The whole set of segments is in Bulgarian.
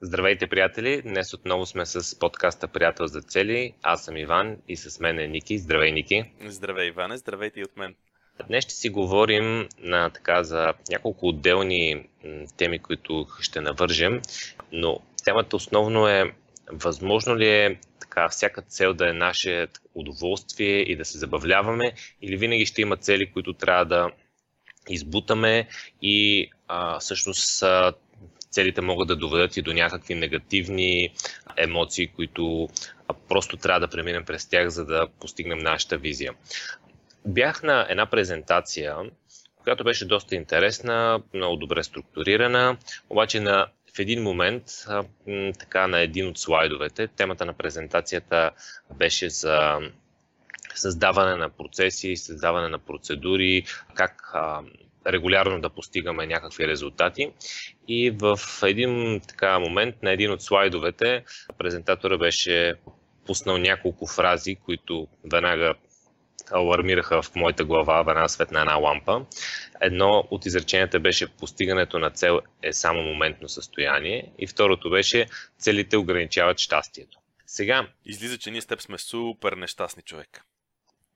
Здравейте, приятели! Днес отново сме с подкаста Приятел за цели. Аз съм Иван и с мен е Ники. Здравей, Ники! Здравей, Иване! Здравейте и от мен! Днес ще си говорим на, така, за няколко отделни теми, които ще навържем, но темата основно е възможно ли е така, всяка цел да е наше удоволствие и да се забавляваме, или винаги ще има цели, които трябва да избутаме и а, всъщност целите могат да доведат и до някакви негативни емоции, които просто трябва да преминем през тях, за да постигнем нашата визия. Бях на една презентация, която беше доста интересна, много добре структурирана, обаче на в един момент, така на един от слайдовете, темата на презентацията беше за създаване на процеси, създаване на процедури, как регулярно да постигаме някакви резултати. И в един така момент на един от слайдовете презентатора беше пуснал няколко фрази, които веднага алармираха в моята глава, веднага светна една лампа. Едно от изреченията беше постигането на цел е само моментно състояние и второто беше целите ограничават щастието. Сега... Излиза, че ние с теб сме супер нещастни човек.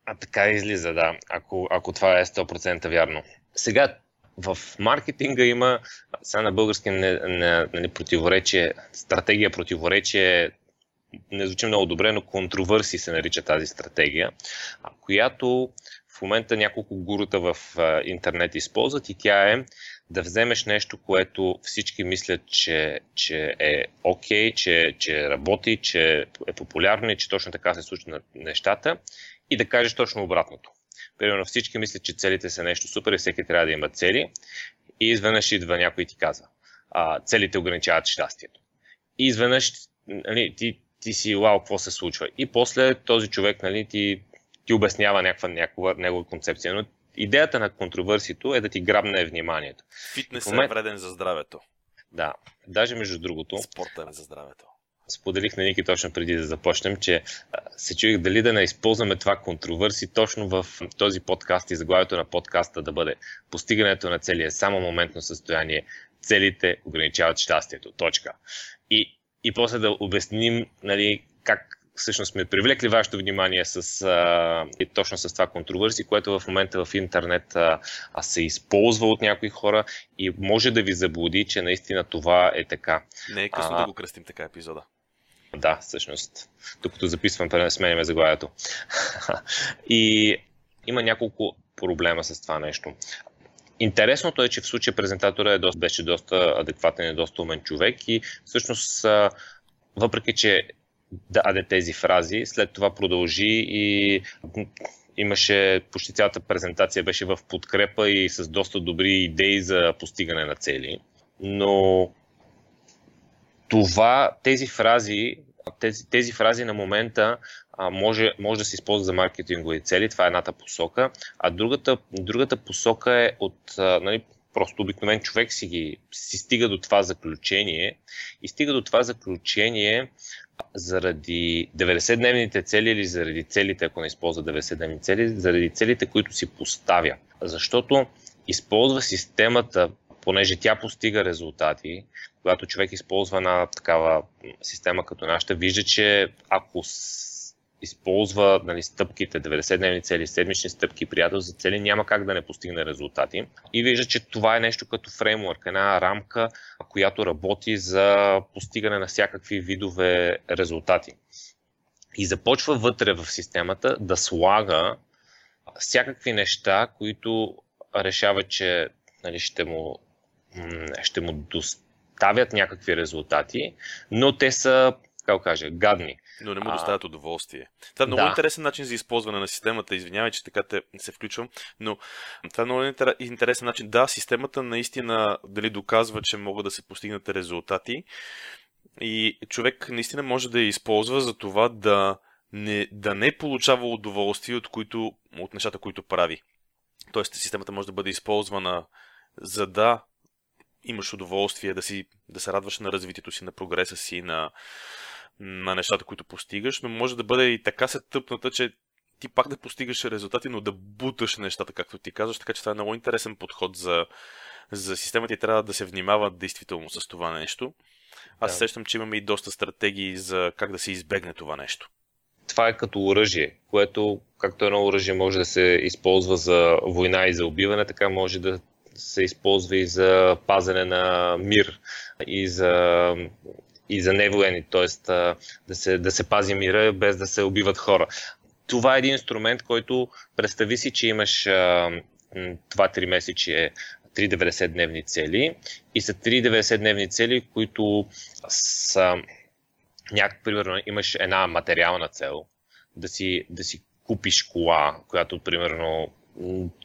А така излиза, да, ако, ако това е 100% вярно. Сега, в маркетинга има, сега на български не, не, не противоречие, стратегия противоречие, не звучи много добре, но контровърси се нарича тази стратегия, която в момента няколко гурута в интернет използват и тя е да вземеш нещо, което всички мислят, че, че е окей, okay, че, че работи, че е популярно и че точно така се случват нещата и да кажеш точно обратното. Примерно всички мислят, че целите са нещо супер и всеки трябва да има цели. И изведнъж идва някой и ти казва, а, целите ограничават щастието. И изведнъж нали, ти, ти си, вау, какво се случва. И после този човек нали, ти, ти обяснява някаква, някаква негова концепция. Но идеята на контроверсито е да ти грабне вниманието. Фитнес момент... е вреден за здравето. Да, даже между другото. Спорта е за здравето споделих на Ники точно преди да започнем, че се чуих дали да не използваме това контроверси точно в този подкаст и заглавието на подкаста да бъде постигането на целия само моментно състояние, целите ограничават щастието. Точка. И, и после да обясним нали, как всъщност сме привлекли вашето внимание с, а, и точно с това контроверси, което в момента в интернет а, а се използва от някои хора и може да ви заблуди, че наистина това е така. Не е късно а, да го кръстим така епизода. Да, всъщност. Докато записвам, сменяме заглавието. и има няколко проблема с това нещо. Интересното е, че в случая презентатора е доста, беше доста адекватен и доста умен човек и всъщност въпреки, че даде тези фрази, след това продължи и имаше почти цялата презентация беше в подкрепа и с доста добри идеи за постигане на цели. Но това, тези фрази, тези, тези фрази на момента а, може, може да се използва за маркетингови цели, това е едната посока, а другата, другата посока е от, а, нали, просто обикновен човек си, ги, си стига до това заключение. И стига до това заключение заради 90-дневните цели или заради целите, ако не използва 90-дневни цели, заради целите, които си поставя. Защото използва системата, понеже тя постига резултати, когато човек използва една такава система като нашата, вижда, че ако използва нали, стъпките, 90-дневни цели, седмични стъпки, приятел за цели, няма как да не постигне резултати. И вижда, че това е нещо като фреймворк, една рамка, която работи за постигане на всякакви видове резултати. И започва вътре в системата да слага всякакви неща, които решава, че нали, ще му, ще му доставят някакви резултати, но те са, как кажа, гадни. Но не му доставят удоволствие. Това е много да. интересен начин за използване на системата. Извинявай, че така те се включвам, но това е много интересен начин. Да, системата наистина дали доказва, че могат да се постигнат резултати и човек наистина може да я използва за това да не, да не получава удоволствие от, които, от нещата, които прави. Тоест, системата може да бъде използвана за да имаш удоволствие да, си, да се радваш на развитието си, на прогреса си, на, на нещата, които постигаш, но може да бъде и така се тъпната, че ти пак да постигаш резултати, но да буташ нещата, както ти казваш, така че това е много интересен подход за, за системата и трябва да се внимава действително с това нещо. Аз да. сещам, че имаме и доста стратегии за как да се избегне това нещо. Това е като оръжие, което, както едно оръжие може да се използва за война и за убиване, така може да се използва и за пазене на мир и за, и за невоени, т.е. Да се, да се пази мира без да се убиват хора. Това е един инструмент, който представи си, че имаш това три месече 390-дневни цели и са 390-дневни цели, които са някак, примерно, имаш една материална цел, да си, да си купиш кола, която, примерно,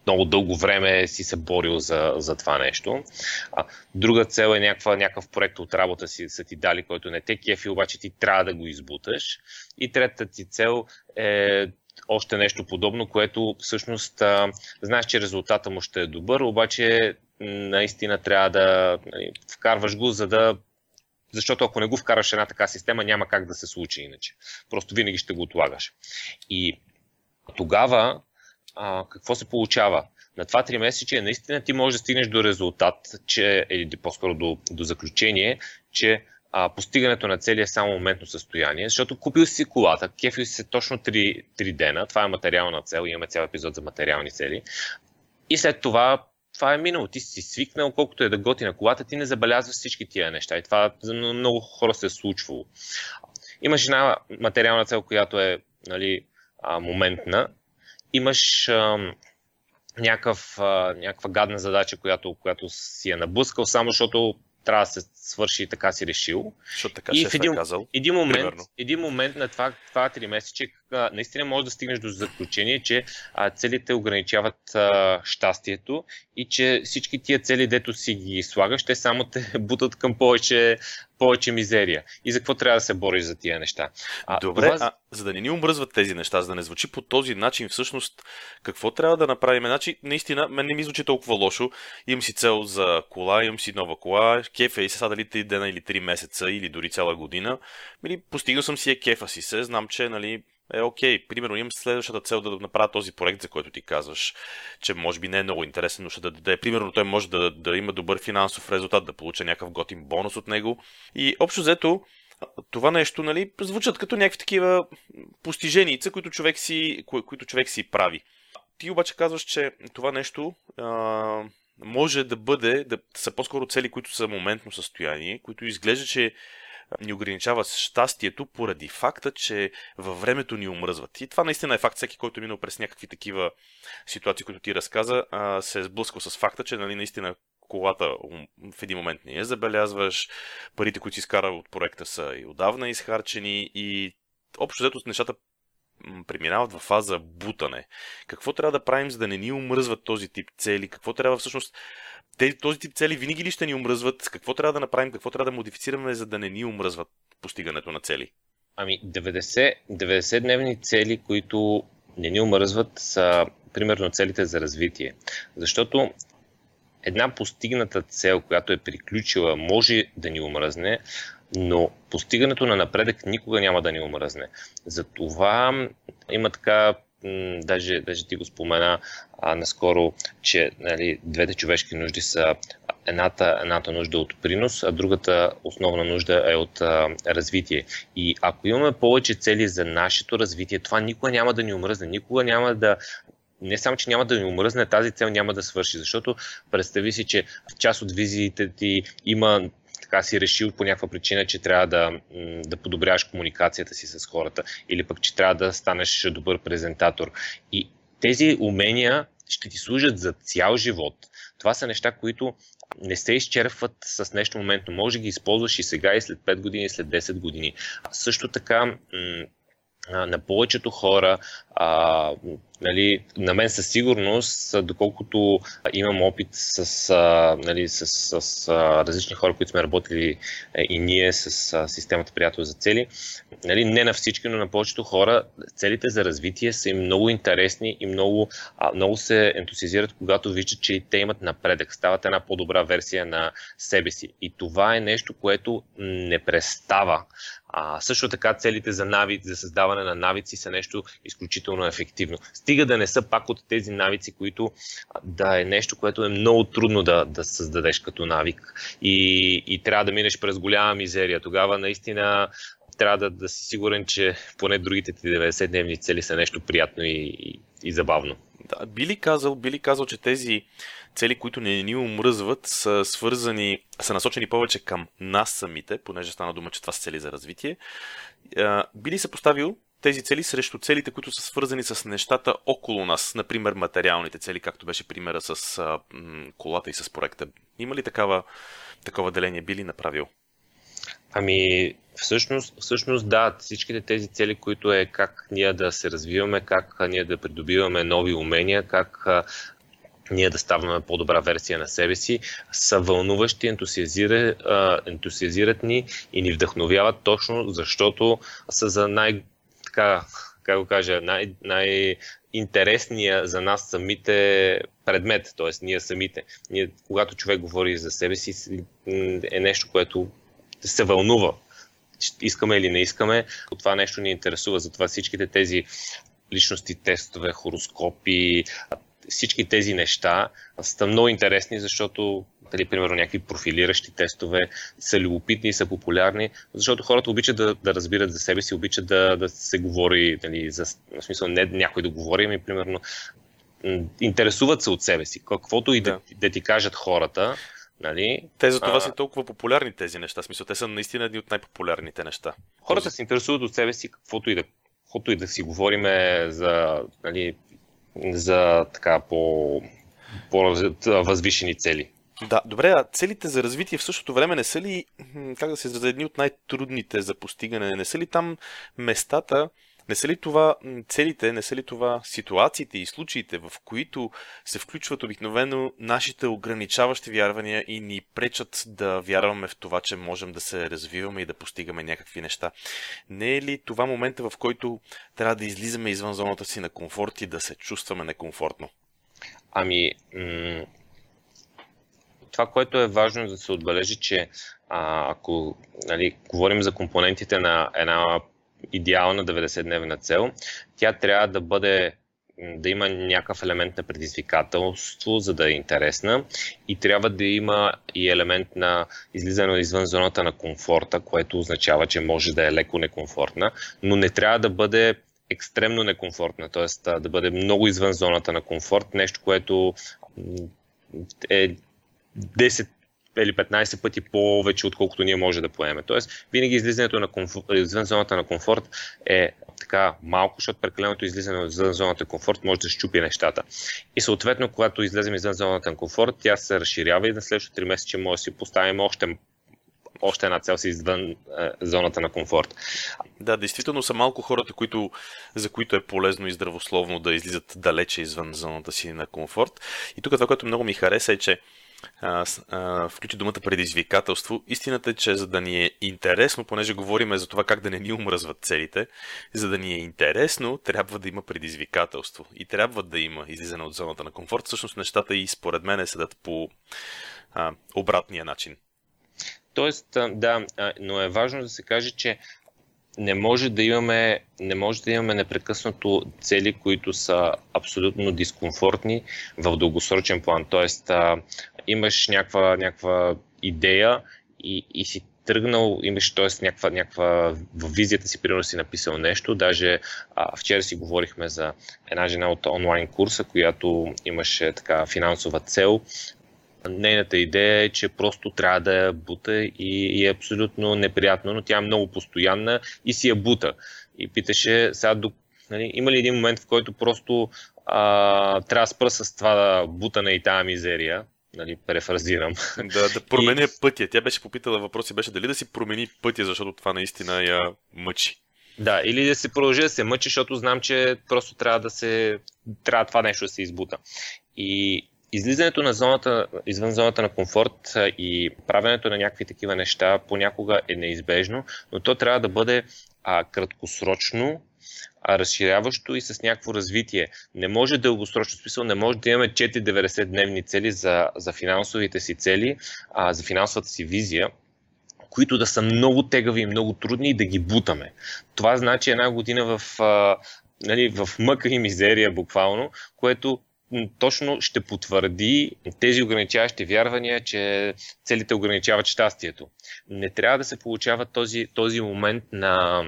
много дълго време си се борил за, за това нещо. А, друга цел е някаква, някакъв проект от работа си са ти дали, който не те кефи, обаче ти трябва да го избуташ. И третата ти цел е още нещо подобно, което всъщност а, знаеш, че резултата му ще е добър, обаче наистина трябва да нали, вкарваш го, за да защото ако не го вкараш една така система, няма как да се случи иначе. Просто винаги ще го отлагаш. И тогава а, какво се получава? На това 3 месече наистина ти можеш да стигнеш до резултат, че, или по-скоро до, до заключение, че а, постигането на цели е само моментно състояние, защото купил си колата, кефил си се точно 3, 3 дена, това е материална цел, имаме цял епизод за материални цели, и след това това е минало. Ти си свикнал, колкото е да готи на колата, ти не забелязваш всички тия неща. И това за много хора се е случвало. Имаш една материална цел, която е нали, моментна. Имаш а, някакъв, а, някаква гадна задача, която, която си е наблъскал, само защото трябва да се свърши и така си решил. Защото така и в един, е казал, един, момент, един момент на това, това 3 месече наистина може да стигнеш до заключение, че а, целите ограничават а, щастието и че всички тия цели, дето си ги слагаш, те само те бутат към повече, повече мизерия. И за какво трябва да се бориш за тия неща? А, Добре, това... а, за да не ни умръзват тези неща, за да не звучи по този начин, всъщност, какво трябва да направим? Значи, наистина, мен не ми звучи толкова лошо. Имам си цел за кола, имам си нова кола, кефа и сега дали 3 дена или 3 месеца или дори цяла година. Мили, постигнал съм си е кефа си се, знам, че нали, е окей. Примерно имам следващата цел да направя този проект, за който ти казваш, че може би не е много интересен, но ще да даде. Примерно той може да, да има добър финансов резултат, да получа някакъв готин бонус от него. И общо взето, това нещо, нали, звучат като някакви такива постиженица, които човек си, кои, които човек си прави. Ти обаче казваш, че това нещо а, може да бъде, да са по-скоро цели, които са моментно състояние, които изглежда, че ни ограничава щастието поради факта, че във времето ни омръзват. И това наистина е факт. Всеки, който е минал през някакви такива ситуации, които ти разказа, се е сблъскал с факта, че нали, наистина колата в един момент не я забелязваш, парите, които си изкарал от проекта са и отдавна изхарчени и общо взето нещата преминават в фаза бутане. Какво трябва да правим, за да не ни омръзват този тип цели? Какво трябва всъщност този тип цели винаги ли ще ни омръзват? Какво трябва да направим? Какво трябва да модифицираме, за да не ни омръзват постигането на цели? Ами, 90, 90-дневни цели, които не ни омръзват, са примерно целите за развитие. Защото една постигната цел, която е приключила, може да ни омръзне, но постигането на напредък никога няма да ни омръзне. Затова има така даже, даже ти го спомена а, наскоро, че нали, двете човешки нужди са едната, едната нужда от принос, а другата основна нужда е от а, развитие. И ако имаме повече цели за нашето развитие, това никога няма да ни омръзне, никога няма да не само, че няма да ни омръзне, тази цел няма да свърши, защото представи си, че в част от визиите ти има така си решил по някаква причина, че трябва да, да подобряваш комуникацията си с хората или пък, че трябва да станеш добър презентатор. И тези умения ще ти служат за цял живот. Това са неща, които не се изчерпват с нещо моментно. Може да ги използваш и сега, и след 5 години, и след 10 години. А също така, на повечето хора, а, нали, на мен със сигурност, доколкото имам опит с, а, нали, с, с а, различни хора, които сме работили и ние с а, системата Приятел за цели, нали, не на всички, но на повечето хора, целите за развитие са им много интересни и много, а, много се ентусиазират, когато виждат, че и те имат напредък, стават една по-добра версия на себе си. И това е нещо, което не престава. А, също така целите за навици, за създаване на навици са нещо изключително ефективно. Стига да не са пак от тези навици, които да е нещо, което е много трудно да, да създадеш като навик и, и трябва да минеш през голяма мизерия. Тогава наистина трябва да, да си сигурен, че поне другите ти 90-дневни цели са нещо приятно и, и, и забавно. Да, би ли казал, би ли казал, че тези цели, които не ни умръзват, са свързани, са насочени повече към нас самите, понеже стана дума, че това са цели за развитие. Би ли се поставил тези цели срещу целите, които са свързани с нещата около нас, например материалните цели, както беше примера с колата и с проекта. Има ли такава, такова деление? Би ли направил? Ами, всъщност, всъщност да, всичките тези цели, които е как ние да се развиваме, как ние да придобиваме нови умения, как ние да ставаме по-добра версия на себе си, са вълнуващи, ентусиазират, ентусиазират ни и ни вдъхновяват точно защото са за най- така, как го кажа, най- най-интересния за нас самите предмет, т.е. ние самите. Ние, когато човек говори за себе си, е нещо, което се вълнува. Искаме или не искаме, това нещо ни интересува. Затова всичките тези личности тестове, хороскопи, всички тези неща са много интересни, защото, дали, примерно, някакви профилиращи тестове са любопитни и са популярни, защото хората обичат да, да разбират за себе си, обичат да, да се говори, дали, за, в смисъл не някой да говори, ами, примерно, интересуват се от себе си. Каквото и да, да, да ти кажат хората, Нали? Те за това а... са толкова популярни тези неща. Смисъл, те са наистина едни от най-популярните неща. Хората се интересуват от себе си, каквото и да, каквото и да си говориме за, нали, за така по, по-възвишени цели. Да, добре, а целите за развитие в същото време не са ли, как да се изразя, едни от най-трудните за постигане? Не са ли там местата, не са ли това целите, не са ли това ситуациите и случаите, в които се включват обикновено нашите ограничаващи вярвания и ни пречат да вярваме в това, че можем да се развиваме и да постигаме някакви неща? Не е ли това момента, в който трябва да излизаме извън зоната си на комфорт и да се чувстваме некомфортно? Ами, м- това, което е важно да се отбележи, че а, ако нали, говорим за компонентите на една идеална 90-дневна цел, тя трябва да бъде да има някакъв елемент на предизвикателство, за да е интересна и трябва да има и елемент на излизане извън зоната на комфорта, което означава, че може да е леко некомфортна, но не трябва да бъде екстремно некомфортна, т.е. да бъде много извън зоната на комфорт, нещо, което е 10 или 15 пъти повече, отколкото ние може да поеме. Тоест, винаги излизането на комфорт, извън зоната на комфорт е така малко, защото прекаленото излизане извън зоната на комфорт може да щупи нещата. И съответно, когато излезем извън зоната на комфорт, тя се разширява и на следващото 3 месеца може да си поставим още още една цел си извън е, зоната на комфорт. Да, действително са малко хората, които, за които е полезно и здравословно да излизат далече извън зоната си на комфорт. И тук това, което много ми хареса е, че а, а, включи думата предизвикателство. Истината е, че за да ни е интересно, понеже говорим за това как да не ни умръзват целите, за да ни е интересно, трябва да има предизвикателство. И трябва да има излизане от зоната на комфорт. Всъщност нещата и според мен е седат по а, обратния начин. Тоест, да, но е важно да се каже, че не може да имаме, не може да имаме непрекъснато цели, които са абсолютно дискомфортни в дългосрочен план. Тоест, а, имаш някаква, някаква идея и, и си тръгнал, имаш т.е. някаква, някаква в визията си, примерно си написал нещо. Даже а, вчера си говорихме за една жена от онлайн курса, която имаше така финансова цел Нейната идея е, че просто трябва да я бута и, и е абсолютно неприятно, но тя е много постоянна и си я бута. И питаше сега до, нали, има ли един момент, в който просто а, трябва да спра с това да бутане и тази мизерия, нали, префразирам. Да, да променя и... пътя. Тя беше попитала въпроси, беше дали да си промени пътя, защото това наистина я мъчи. Да, или да се продължи да се мъчи, защото знам, че просто трябва да се. Трябва това нещо да се избута. И излизането на зоната, извън зоната на комфорт и правенето на някакви такива неща понякога е неизбежно, но то трябва да бъде а, краткосрочно, а разширяващо и с някакво развитие. Не може дългосрочно смисъл, не може да имаме 4-90 дневни цели за, за финансовите си цели, а, за финансовата си визия, които да са много тегави и много трудни и да ги бутаме. Това значи една година в, а, нали, в мъка и мизерия буквално, което точно ще потвърди тези ограничаващи вярвания, че целите ограничават щастието. Не трябва да се получава този, този момент на.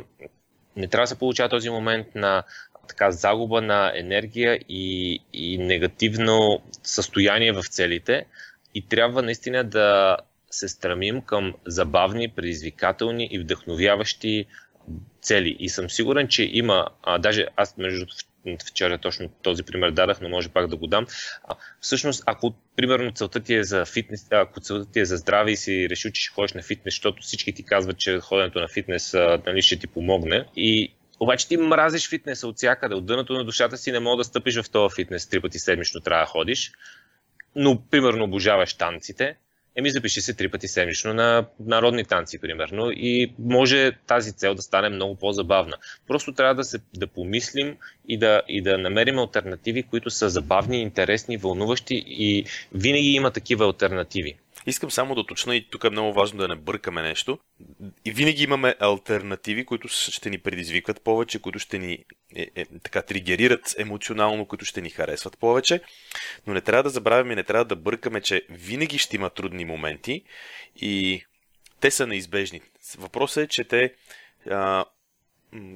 Не трябва да се получава този момент на така загуба на енергия и, и негативно състояние в целите. И трябва наистина да се стремим към забавни, предизвикателни и вдъхновяващи цели. И съм сигурен, че има, а, даже аз между вчера точно този пример дадах, но може пак да го дам. А, всъщност, ако примерно целта ти е за фитнес, ако целта ти е за здраве и си решил, че ще ходиш на фитнес, защото всички ти казват, че ходенето на фитнес нали, ще ти помогне. И обаче ти мразиш фитнеса от всякъде, от дъното на душата си не мога да стъпиш в този фитнес три пъти седмично трябва да ходиш, но примерно обожаваш танците, еми запиши се три пъти седмично на народни танци, примерно, и може тази цел да стане много по-забавна. Просто трябва да, се, да помислим и да, и да намерим альтернативи, които са забавни, интересни, вълнуващи и винаги има такива альтернативи. Искам само да уточна и тук е много важно да не бъркаме нещо. И винаги имаме альтернативи, които ще ни предизвикват повече, които ще ни е, е, така тригерират емоционално, които ще ни харесват повече. Но не трябва да забравяме, не трябва да бъркаме, че винаги ще има трудни моменти и те са неизбежни. Въпросът е, че те а,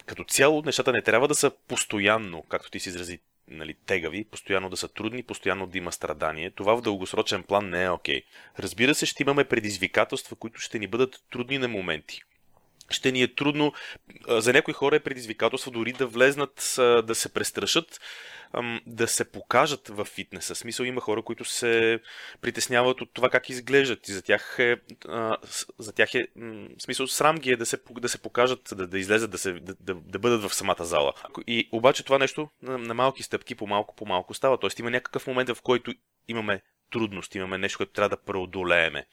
като цяло нещата не трябва да са постоянно, както ти си изрази нали, тегави, постоянно да са трудни, постоянно да има страдание. Това в дългосрочен план не е окей. Okay. Разбира се, ще имаме предизвикателства, които ще ни бъдат трудни на моменти. Ще ни е трудно, за някои хора е предизвикателство дори да влезнат, да се престрашат, да се покажат в фитнеса. Смисъл има хора, които се притесняват от това как изглеждат и за тях е, за тях е смисъл срам ги е да се, да се покажат, да, да излезат, да, се, да, да, да бъдат в самата зала. И обаче това нещо на, на малки стъпки по малко по малко става. Тоест има някакъв момент, в който имаме трудност, имаме нещо, което трябва да преодолееме.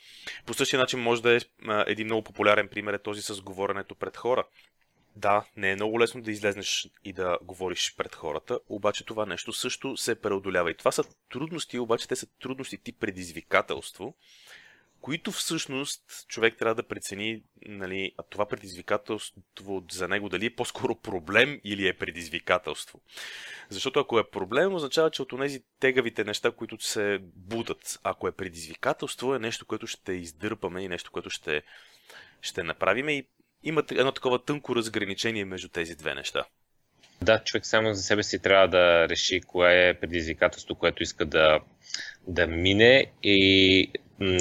По същия начин може да е един много популярен пример е този с говоренето пред хора. Да, не е много лесно да излезнеш и да говориш пред хората, обаче това нещо също се преодолява. И това са трудности, обаче те са трудности тип предизвикателство, които всъщност човек трябва да прецени нали, това предизвикателство за него дали е по-скоро проблем или е предизвикателство. Защото ако е проблем, означава, че от тези тегавите неща, които се бутат, ако е предизвикателство, е нещо, което ще издърпаме и нещо, което ще, ще направим и има едно такова тънко разграничение между тези две неща. Да, човек само за себе си трябва да реши кое е предизвикателство, което иска да, да мине и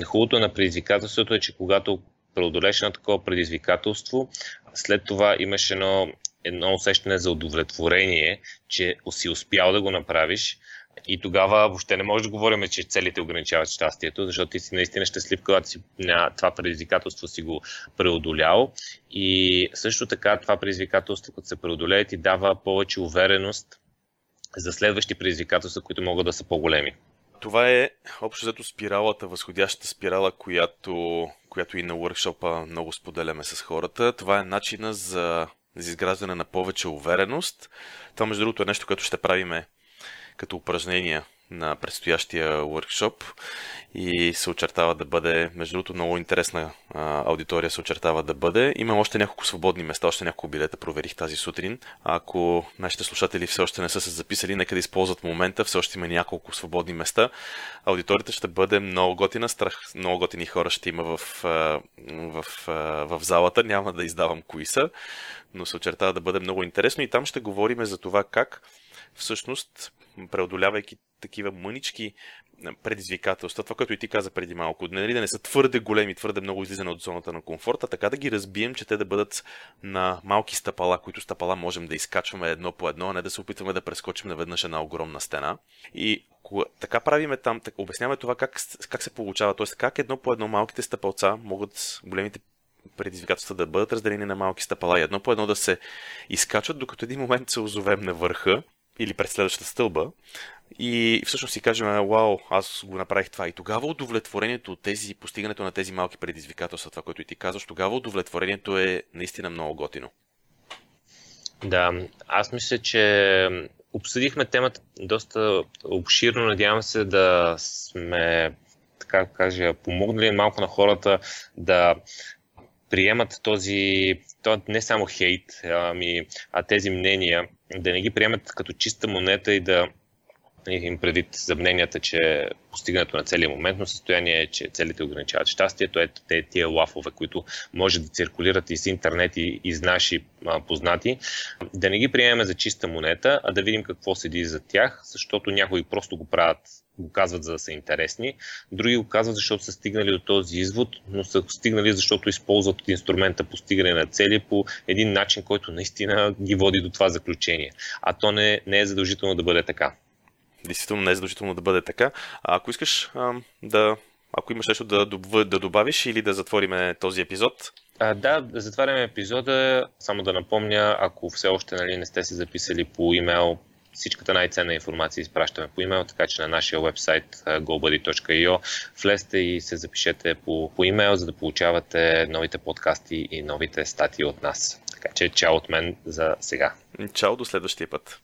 хубавото на предизвикателството е, че когато преодолеш на такова предизвикателство, след това имаш едно, едно усещане за удовлетворение, че си успял да го направиш и тогава въобще не може да говорим, че целите ограничават щастието, защото ти си наистина щастлив, когато си на това предизвикателство си го преодолял. И също така това предизвикателство, като се преодолее, ти дава повече увереност за следващи предизвикателства, които могат да са по-големи. Това е общо взето спиралата, възходящата спирала, която, която и на workshop много споделяме с хората. Това е начина за, за изграждане на повече увереност. Това, между другото, е нещо, което ще правиме като упражнения на предстоящия workshop и се очертава да бъде, между другото, много интересна а, аудитория се очертава да бъде. Имам още няколко свободни места, още няколко билета проверих тази сутрин. Ако нашите слушатели все още не са се записали, нека да използват момента, все още има няколко свободни места. Аудиторията ще бъде много готина, страх, много готини хора ще има в, в, в, в залата, няма да издавам кои са, но се очертава да бъде много интересно и там ще говорим за това как всъщност преодолявайки такива мънички предизвикателства, това, което и ти каза преди малко, нали, да не са твърде големи, твърде много излизане от зоната на комфорта, така да ги разбием, че те да бъдат на малки стъпала, които стъпала можем да изкачваме едно по едно, а не да се опитваме да прескочим наведнъж една огромна стена. И така правиме там, так, обясняваме това как, как се получава, т.е. как едно по едно малките стъпалца могат големите предизвикателства да бъдат разделени на малки стъпала и едно по едно да се изкачват, докато един момент се озовем на върха или пред следващата стълба и всъщност си кажем, вау, аз го направих това. И тогава удовлетворението от тези, постигането на тези малки предизвикателства, това, което и ти казваш, тогава удовлетворението е наистина много готино. Да, аз мисля, че обсъдихме темата доста обширно. Надявам се да сме, така да кажа, помогнали малко на хората да приемат този, то не само хейт, ами, а тези мнения, да не ги приемат като чиста монета и да им предвид за мненията, че постигането на целия моментно състояние е, че целите ограничават щастието. Ето те тия лафове, които може да циркулират из интернет и из наши а, познати, да не ги приемем за чиста монета, а да видим какво седи за тях, защото някои просто го правят го казват за да са интересни, други го казват защото са стигнали до този извод, но са стигнали защото използват инструмента постигане на цели по един начин, който наистина ги води до това заключение. А то не, не е задължително да бъде така действително не е задължително да бъде така. А ако искаш а, да, ако имаш нещо да, да добавиш или да затвориме този епизод. А, да, да затваряме епизода. Само да напомня, ако все още нали, не сте се записали по имейл, всичката най-ценна информация изпращаме по имейл, така че на нашия вебсайт gobuddy.io влезте и се запишете по, по имейл, за да получавате новите подкасти и новите статии от нас. Така че чао от мен за сега. Чао до следващия път.